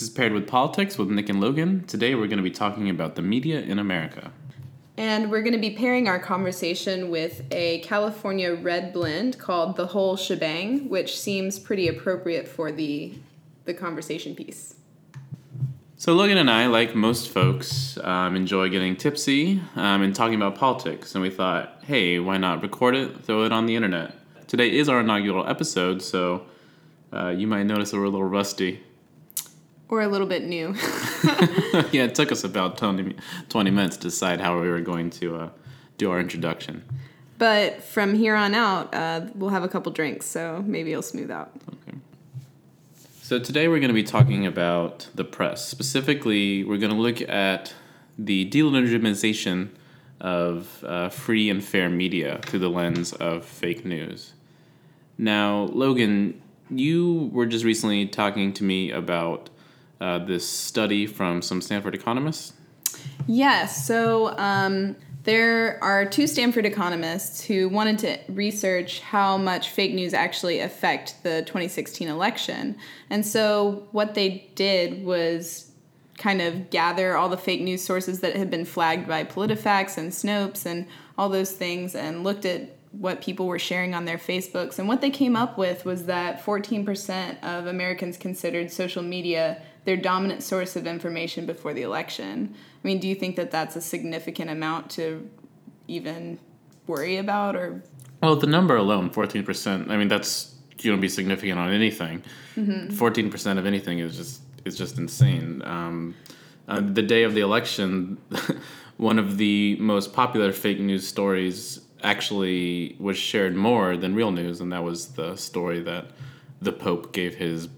This is Paired with Politics with Nick and Logan. Today we're going to be talking about the media in America. And we're going to be pairing our conversation with a California red blend called The Whole Shebang, which seems pretty appropriate for the, the conversation piece. So, Logan and I, like most folks, um, enjoy getting tipsy um, and talking about politics. And we thought, hey, why not record it, throw it on the internet? Today is our inaugural episode, so uh, you might notice that we're a little rusty. Or a little bit new. yeah, it took us about 20, 20 minutes to decide how we were going to uh, do our introduction. But from here on out, uh, we'll have a couple drinks, so maybe it'll smooth out. Okay. So today we're going to be talking about the press. Specifically, we're going to look at the delegitimization of uh, free and fair media through the lens of fake news. Now, Logan, you were just recently talking to me about uh, this study from some Stanford economists. Yes. So um, there are two Stanford economists who wanted to research how much fake news actually affect the 2016 election. And so what they did was kind of gather all the fake news sources that had been flagged by PolitiFacts and Snopes and all those things and looked at what people were sharing on their Facebooks. And what they came up with was that 14% of Americans considered social media their dominant source of information before the election. I mean, do you think that that's a significant amount to even worry about or? Well, the number alone, 14%, I mean, that's going to be significant on anything. Mm-hmm. 14% of anything is just is just insane. Um, uh, the day of the election, one of the most popular fake news stories actually was shared more than real news, and that was the story that the Pope gave his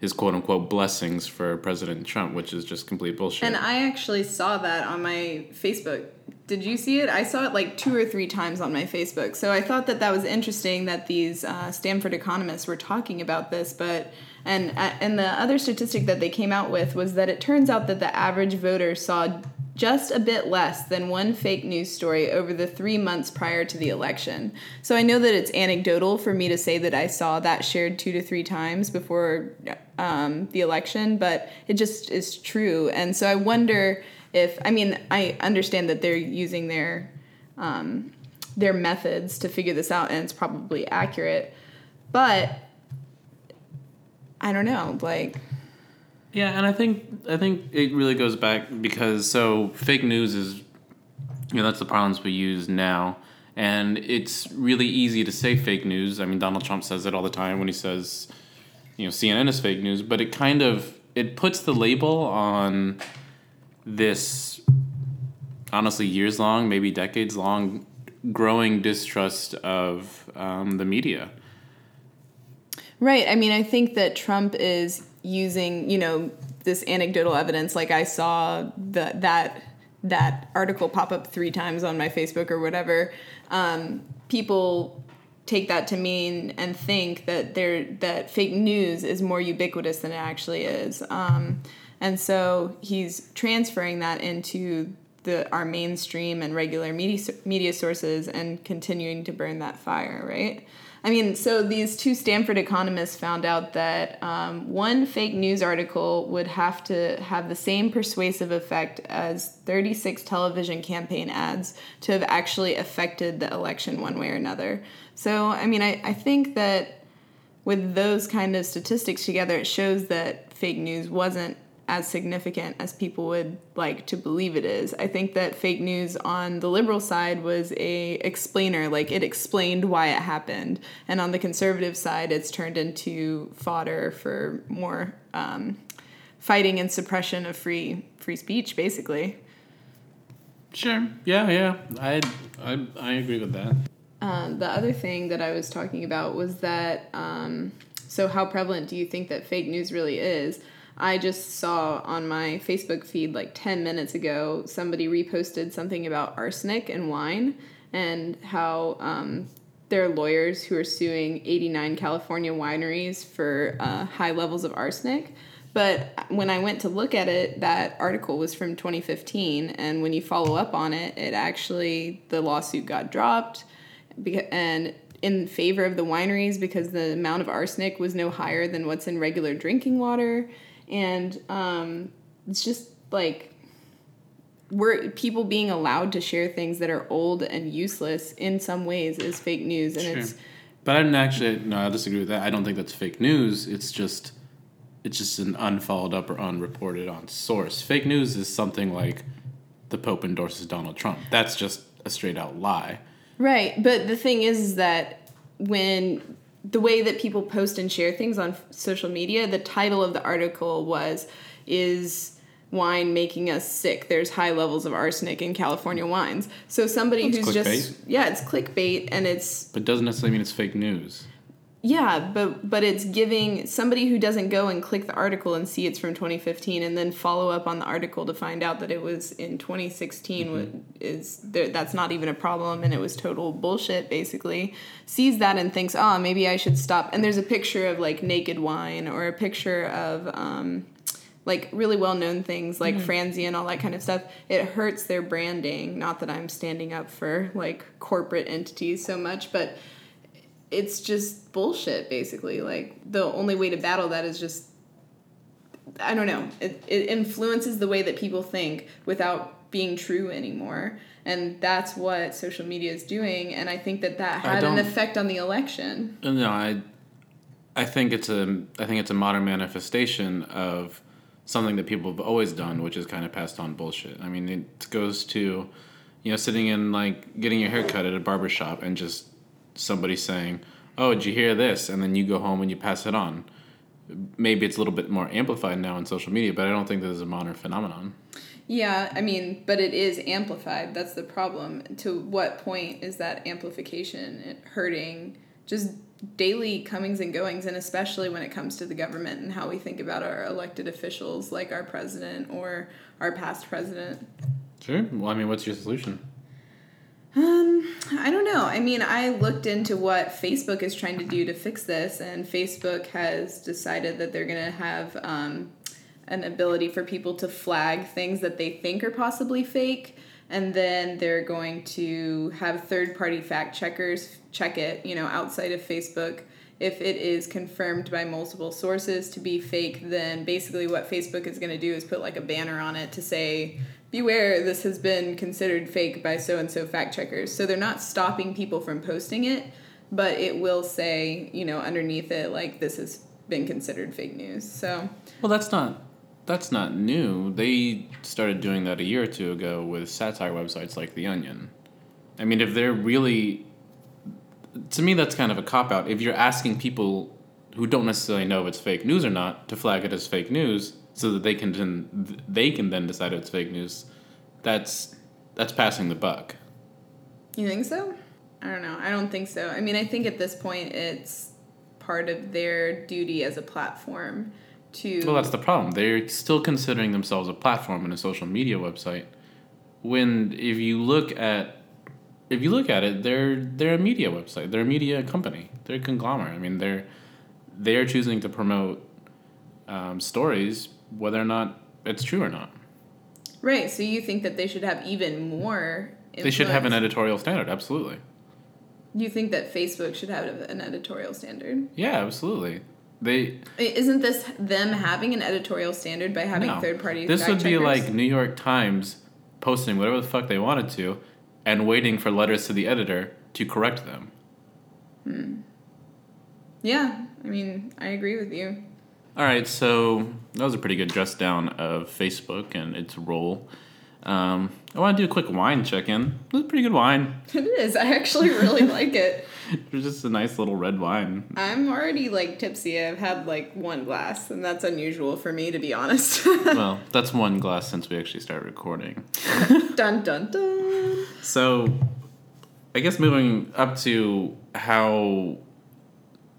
his quote unquote blessings for President Trump, which is just complete bullshit. And I actually saw that on my Facebook. Did you see it? I saw it like two or three times on my Facebook. So I thought that that was interesting that these uh, Stanford economists were talking about this, but. And, uh, and the other statistic that they came out with was that it turns out that the average voter saw just a bit less than one fake news story over the three months prior to the election. So I know that it's anecdotal for me to say that I saw that shared two to three times before um, the election, but it just is true. And so I wonder if, I mean, I understand that they're using their. Um, their methods to figure this out and it's probably accurate but i don't know like yeah, and I think I think it really goes back because so fake news is you know that's the parlance we use now and it's really easy to say fake news. I mean Donald Trump says it all the time when he says you know CNN is fake news, but it kind of it puts the label on this honestly years long, maybe decades long growing distrust of um, the media. Right. I mean, I think that Trump is using you know this anecdotal evidence like i saw the, that that article pop up three times on my facebook or whatever um, people take that to mean and think that there that fake news is more ubiquitous than it actually is. Um, and so he's transferring that into the our mainstream and regular media media sources and continuing to burn that fire right I mean, so these two Stanford economists found out that um, one fake news article would have to have the same persuasive effect as 36 television campaign ads to have actually affected the election one way or another. So, I mean, I, I think that with those kind of statistics together, it shows that fake news wasn't as significant as people would like to believe it is. I think that fake news on the liberal side was a explainer, like it explained why it happened, and on the conservative side, it's turned into fodder for more um, fighting and suppression of free free speech, basically. Sure. Yeah. Yeah. I I I agree with that. Um, the other thing that I was talking about was that. Um, so, how prevalent do you think that fake news really is? I just saw on my Facebook feed like 10 minutes ago somebody reposted something about arsenic and wine and how um, there are lawyers who are suing 89 California wineries for uh, high levels of arsenic. But when I went to look at it, that article was from 2015. And when you follow up on it, it actually, the lawsuit got dropped. And in favor of the wineries because the amount of arsenic was no higher than what's in regular drinking water and um, it's just like we're people being allowed to share things that are old and useless in some ways is fake news, and Sure. it's But I didn't actually. No, I disagree with that. I don't think that's fake news. It's just, it's just an unfollowed up or unreported on source. Fake news is something like, the Pope endorses Donald Trump. That's just a straight out lie. Right, but the thing is, is that when the way that people post and share things on f- social media, the title of the article was "Is wine making us sick?" There's high levels of arsenic in California wines. So somebody That's who's just yeah, it's clickbait, and it's But it doesn't necessarily mean it's fake news. Yeah, but but it's giving somebody who doesn't go and click the article and see it's from 2015 and then follow up on the article to find out that it was in 2016 mm-hmm. wa- is that's not even a problem and it was total bullshit basically. Sees that and thinks, "Oh, maybe I should stop." And there's a picture of like naked wine or a picture of um like really well known things like mm-hmm. Franzia and all that kind of stuff. It hurts their branding. Not that I'm standing up for like corporate entities so much, but it's just bullshit basically. Like the only way to battle that is just i don't know. It, it influences the way that people think without being true anymore. And that's what social media is doing. And i think that that had an effect on the election. No, I, I think it's a, I think it's a modern manifestation of something that people have always done, which is kind of passed on bullshit. I mean, it goes to, you know, sitting in like getting your hair cut at a barber shop and just somebody saying, "Oh, did you hear this?" and then you go home and you pass it on. Maybe it's a little bit more amplified now in social media, but I don't think this is a modern phenomenon. yeah i mean but it is amplified that's the problem to what point is that amplification hurting just daily comings and goings and especially when it comes to the government and how we think about our elected officials like our president or our past president Sure. Well, I mean, what's your solution? Um, I don't know. I mean, I looked into what Facebook is trying to do to fix this, and Facebook has decided that they're going to have um, an ability for people to flag things that they think are possibly fake, and then they're going to have third party fact checkers check it, you know, outside of Facebook. If it is confirmed by multiple sources to be fake, then basically what Facebook is going to do is put like a banner on it to say, beware, this has been considered fake by so and so fact checkers. So they're not stopping people from posting it, but it will say, you know, underneath it, like, this has been considered fake news. So, Well, that's not that's not new. They started doing that a year or two ago with satire websites like The Onion. I mean, if they're really to me that's kind of a cop out. If you're asking people who don't necessarily know if it's fake news or not to flag it as fake news so that they can then they can then decide if it's fake news, that's that's passing the buck. you think so? I don't know. I don't think so. I mean, I think at this point it's part of their duty as a platform to. Well, that's the problem. They're still considering themselves a platform and a social media website. When if you look at if you look at it, they're they're a media website. They're a media company. They're a conglomerate. I mean, they're they're choosing to promote um, stories whether or not it's true or not. right. So you think that they should have even more. They should have an editorial standard. Absolutely. You think that Facebook should have an editorial standard? Yeah, absolutely. They Isn't this them having an editorial standard by having no. third party? This would be checkers? like New York Times posting whatever the fuck they wanted to, and waiting for letters to the editor to correct them. Yeah, I mean, I agree with you. All right, so that was a pretty good dress down of Facebook and its role. Um, I want to do a quick wine check in. It was pretty good wine. It is. I actually really like it. It was just a nice little red wine. I'm already like tipsy. I've had like one glass, and that's unusual for me, to be honest. well, that's one glass since we actually started recording. dun dun dun. So, I guess moving up to how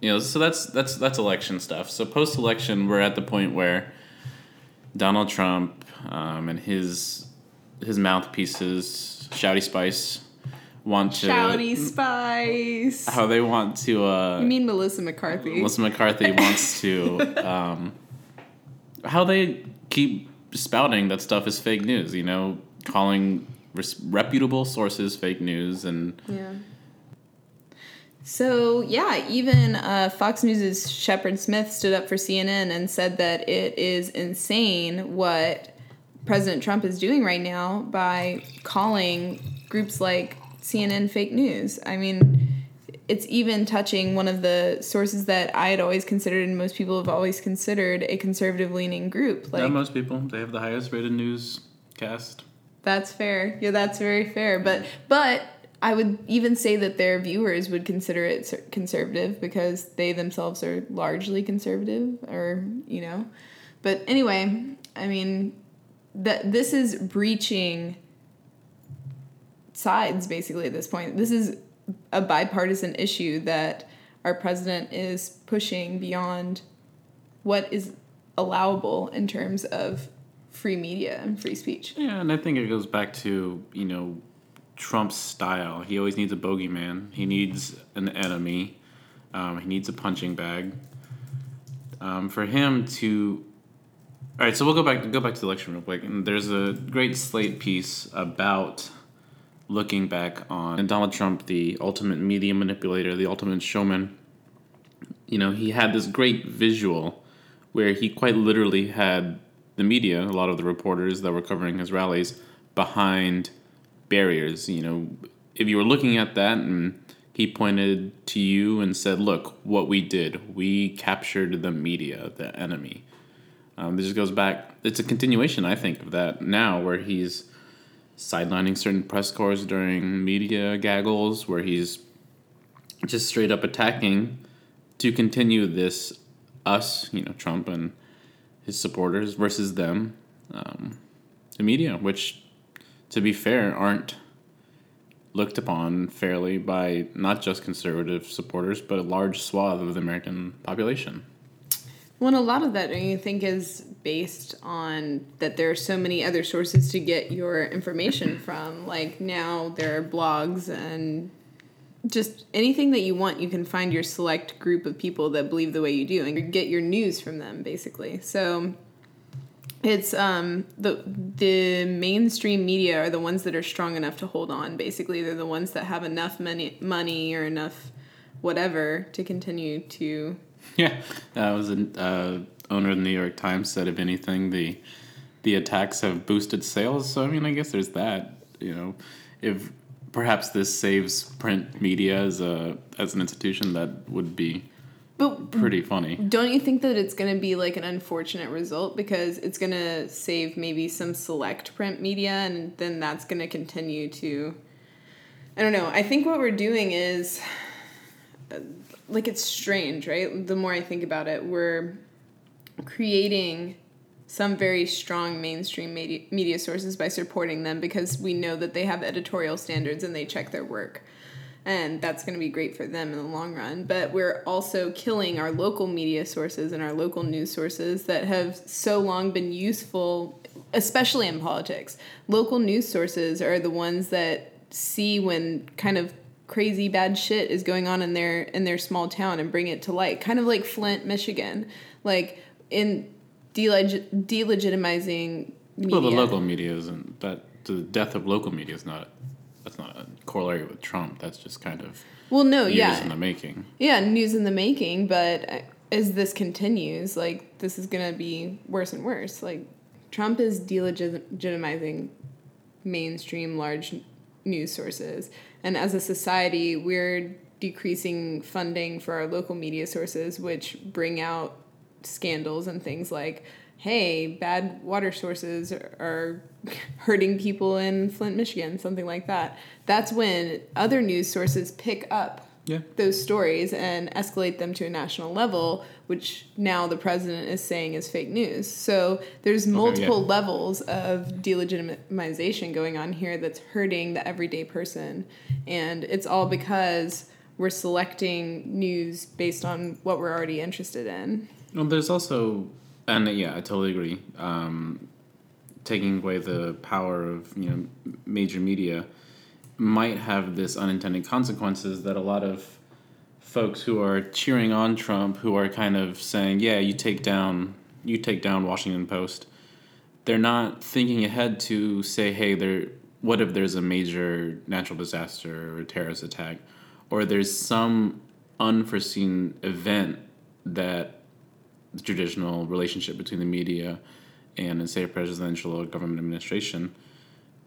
you know, so that's that's that's election stuff. So post election, we're at the point where Donald Trump um, and his his mouthpieces, Shouty Spice, want to Shouty Spice. how they want to. Uh, You mean Melissa McCarthy? Melissa McCarthy wants to. Um, how they keep spouting that stuff is fake news. You know, calling res- reputable sources fake news and Yeah. So yeah, even uh, Fox News' Shepard Smith stood up for CNN and said that it is insane what President Trump is doing right now by calling groups like CNN fake news. I mean, it's even touching one of the sources that I had always considered and most people have always considered a conservative leaning group. Like most people, they have the highest rated newscast. That's fair. Yeah, that's very fair. But but I would even say that their viewers would consider it conservative because they themselves are largely conservative, or you know. But anyway, I mean, that this is breaching sides basically at this point. This is a bipartisan issue that our president is pushing beyond what is allowable in terms of free media and free speech. Yeah, and I think it goes back to, you know, Trump's style. He always needs a bogeyman. He needs an enemy. Um, he needs a punching bag. Um, for him to, all right. So we'll go back go back to the election real quick. And there's a great Slate piece about looking back on Donald Trump, the ultimate media manipulator, the ultimate showman. You know, he had this great visual where he quite literally had the media, a lot of the reporters that were covering his rallies, behind barriers. You know, if you were looking at that and he pointed to you and said, Look, what we did, we captured the media, the enemy. Um, this just goes back, it's a continuation, I think, of that now, where he's sidelining certain press corps during media gaggles, where he's just straight up attacking to continue this us, you know, Trump and his supporters versus them, um, the media, which to be fair, aren't looked upon fairly by not just conservative supporters, but a large swath of the American population. Well, a lot of that, you think, is based on that there are so many other sources to get your information from. Like now, there are blogs and just anything that you want, you can find your select group of people that believe the way you do and get your news from them, basically. So it's um the the mainstream media are the ones that are strong enough to hold on basically they're the ones that have enough money money or enough whatever to continue to yeah that was an uh, owner of the new york times said if anything the the attacks have boosted sales so i mean i guess there's that you know if perhaps this saves print media as a as an institution that would be but pretty funny. Don't you think that it's going to be like an unfortunate result because it's going to save maybe some select print media and then that's going to continue to I don't know. I think what we're doing is like it's strange, right? The more I think about it, we're creating some very strong mainstream media, media sources by supporting them because we know that they have editorial standards and they check their work and that's going to be great for them in the long run. But we're also killing our local media sources and our local news sources that have so long been useful, especially in politics. Local news sources are the ones that see when kind of crazy bad shit is going on in their in their small town and bring it to light. Kind of like Flint, Michigan, like in deleg- delegitimizing. Media. Well, the local media isn't that the death of local media is not that's not a corollary with Trump. That's just kind of well, no, years yeah, in the making. Yeah, news in the making. But uh, as this continues, like this is gonna be worse and worse. Like Trump is delegitimizing mainstream large news sources, and as a society, we're decreasing funding for our local media sources, which bring out scandals and things like hey, bad water sources are hurting people in Flint, Michigan, something like that. That's when other news sources pick up yeah. those stories and escalate them to a national level, which now the president is saying is fake news. So there's multiple okay, yeah. levels of delegitimization going on here that's hurting the everyday person. And it's all because we're selecting news based on what we're already interested in. Well, there's also and yeah, I totally agree. Um, taking away the power of you know major media might have this unintended consequences that a lot of folks who are cheering on Trump, who are kind of saying, "Yeah, you take down, you take down Washington Post," they're not thinking ahead to say, "Hey, there. What if there's a major natural disaster or terrorist attack?" or there's some unforeseen event that the traditional relationship between the media and, say, a presidential or government administration,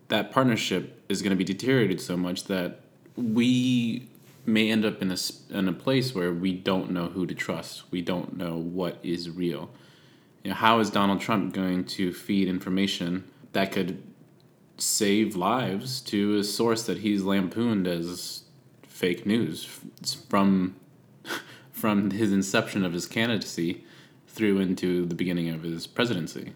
that partnership is going to be deteriorated so much that we may end up in a, in a place where we don't know who to trust. We don't know what is real. You know, how is Donald Trump going to feed information that could save lives to a source that he's lampooned as fake news from from his inception of his candidacy through into the beginning of his presidency.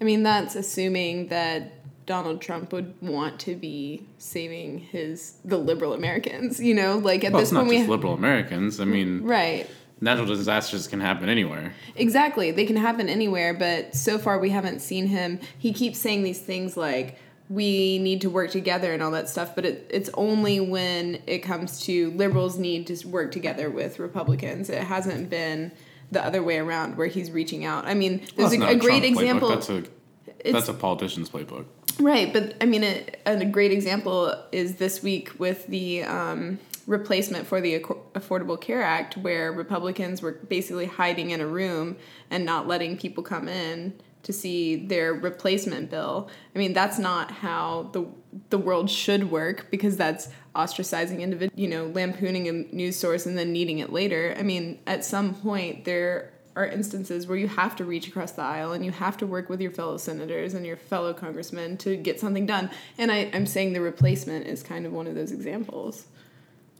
I mean, that's assuming that Donald Trump would want to be saving his the liberal Americans. You know, like at well, this it's not point, just we liberal Americans. I mean, right. Natural disasters can happen anywhere. Exactly, they can happen anywhere. But so far, we haven't seen him. He keeps saying these things like we need to work together and all that stuff. But it, it's only when it comes to liberals need to work together with Republicans. It hasn't been the other way around where he's reaching out. I mean, there's well, a, a, great Trump example. Playbook. That's a that's a politician's playbook. Right, but I mean, a, a great example is this week with the um, replacement for the Affordable Care Act, where Republicans were basically hiding in a room and not letting people come in to see their replacement bill. I mean, that's not how the the world should work because that's ostracizing individual, you know, lampooning a news source and then needing it later. I mean, at some point there are instances where you have to reach across the aisle and you have to work with your fellow senators and your fellow congressmen to get something done. And I, I'm saying the replacement is kind of one of those examples.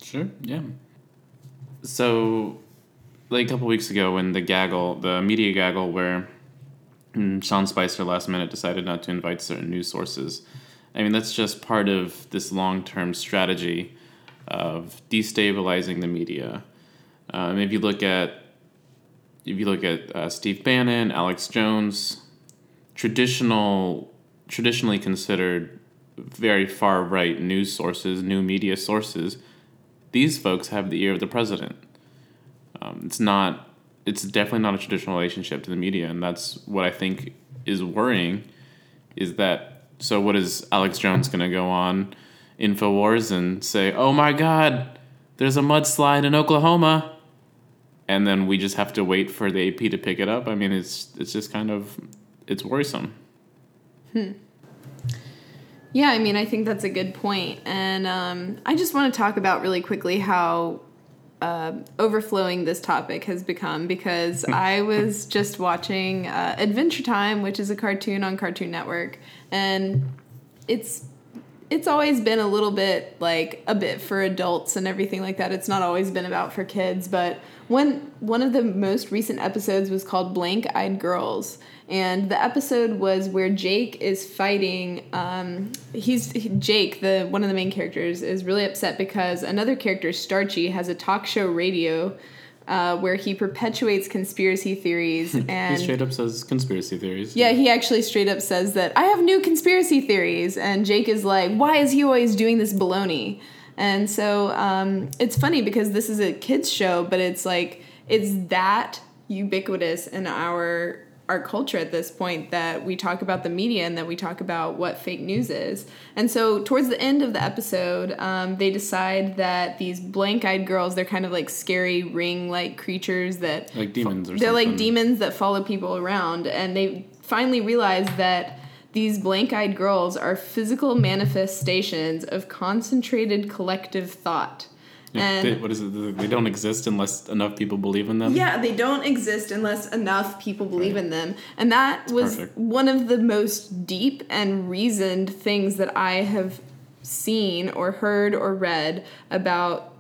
Sure, yeah. So, like a couple weeks ago, when the gaggle, the media gaggle, where mm, Sean Spicer last minute decided not to invite certain news sources, I mean, that's just part of this long term strategy of destabilizing the media. Um, if you look at if you look at uh, Steve Bannon, Alex Jones, traditional, traditionally considered very far right news sources, new media sources, these folks have the ear of the president. Um, it's not. It's definitely not a traditional relationship to the media, and that's what I think is worrying. Is that so? What is Alex Jones going to go on Infowars and say? Oh my God, there's a mudslide in Oklahoma and then we just have to wait for the AP to pick it up. I mean, it's it's just kind of it's worrisome. Hmm. Yeah, I mean, I think that's a good point, and um, I just want to talk about really quickly how uh, overflowing this topic has become because I was just watching uh, Adventure Time, which is a cartoon on Cartoon Network, and it's it's always been a little bit like a bit for adults and everything like that. It's not always been about for kids, but one one of the most recent episodes was called Blank Eyed Girls, and the episode was where Jake is fighting. Um, he's Jake, the one of the main characters, is really upset because another character, Starchy, has a talk show radio. Uh, where he perpetuates conspiracy theories and he straight up says conspiracy theories. Yeah, he actually straight up says that I have new conspiracy theories, and Jake is like, "Why is he always doing this baloney?" And so um, it's funny because this is a kids show, but it's like it's that ubiquitous in our our culture at this point that we talk about the media and that we talk about what fake news is. And so towards the end of the episode, um, they decide that these blank-eyed girls, they're kind of like scary ring-like creatures that like demons or they're something. like demons that follow people around, and they finally realize that these blank eyed girls are physical manifestations of concentrated collective thought. And they, what is it? They don't exist unless enough people believe in them. Yeah, they don't exist unless enough people believe right. in them, and that That's was perfect. one of the most deep and reasoned things that I have seen or heard or read about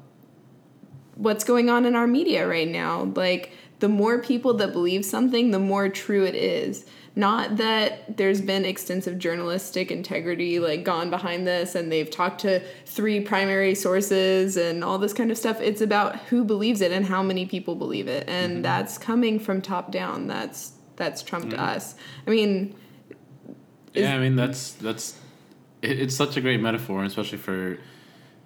what's going on in our media right now. Like the more people that believe something, the more true it is. Not that there's been extensive journalistic integrity like gone behind this and they've talked to three primary sources and all this kind of stuff. It's about who believes it and how many people believe it. And mm-hmm. that's coming from top down. That's that's Trump mm-hmm. to us. I mean Yeah, I mean that's that's it, it's such a great metaphor, especially for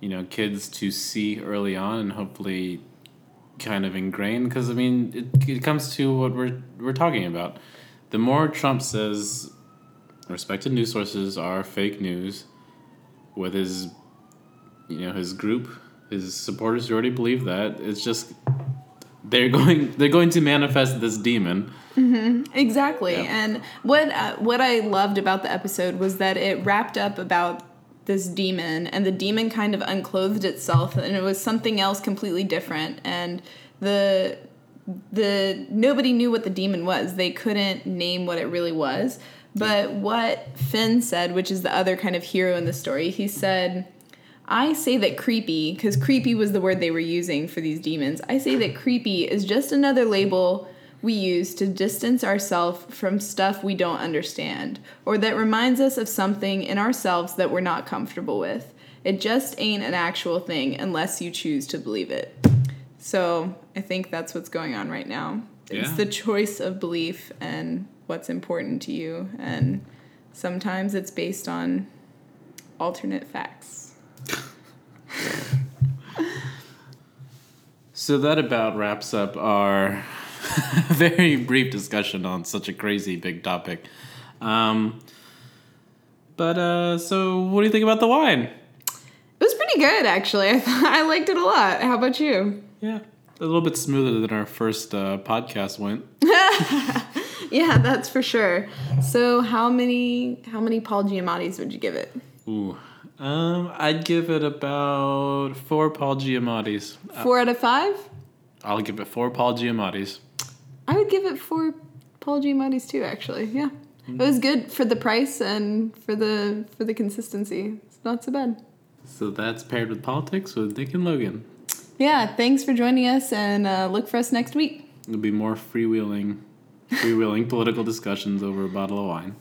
you know kids to see early on and hopefully kind of ingrained because I mean it, it comes to what we're we're talking about the more Trump says respected news sources are fake news with his you know his group His supporters who already believe that. It's just they're going they're going to manifest this demon. Exactly. Yeah. And what uh, what I loved about the episode was that it wrapped up about this demon and the demon kind of unclothed itself and it was something else completely different and the the nobody knew what the demon was. They couldn't name what it really was. But what Finn said, which is the other kind of hero in the story, he said, I say that creepy, because creepy was the word they were using for these demons. I say that creepy is just another label we use to distance ourselves from stuff we don't understand, or that reminds us of something in ourselves that we're not comfortable with. It just ain't an actual thing unless you choose to believe it. So I think that's what's going on right now. It's Yeah. the choice of belief and what's important to you. And sometimes it's based on alternate facts. So that about wraps up our very brief discussion on such a crazy big topic. Um, but uh, so what do you think about the wine? It was pretty good, actually. I, I liked it a lot. How about you? Yeah, a little bit smoother than our first uh, podcast went. Yeah, that's for sure. So, how many how many Paul Giamatti's would you give it? Ooh, um, I'd give it about four Paul Giamatti's. Four out of five. I'll give it four Paul Giamatti's. I would give it four Paul Giamatti's too. Actually, yeah, it was good for the price and for the for the consistency. It's not so bad. So that's paired with politics with Nick and Logan. Yeah, thanks for joining us, and uh, look for us next week. There'll be more freewheeling, freewheeling political discussions over a bottle of wine.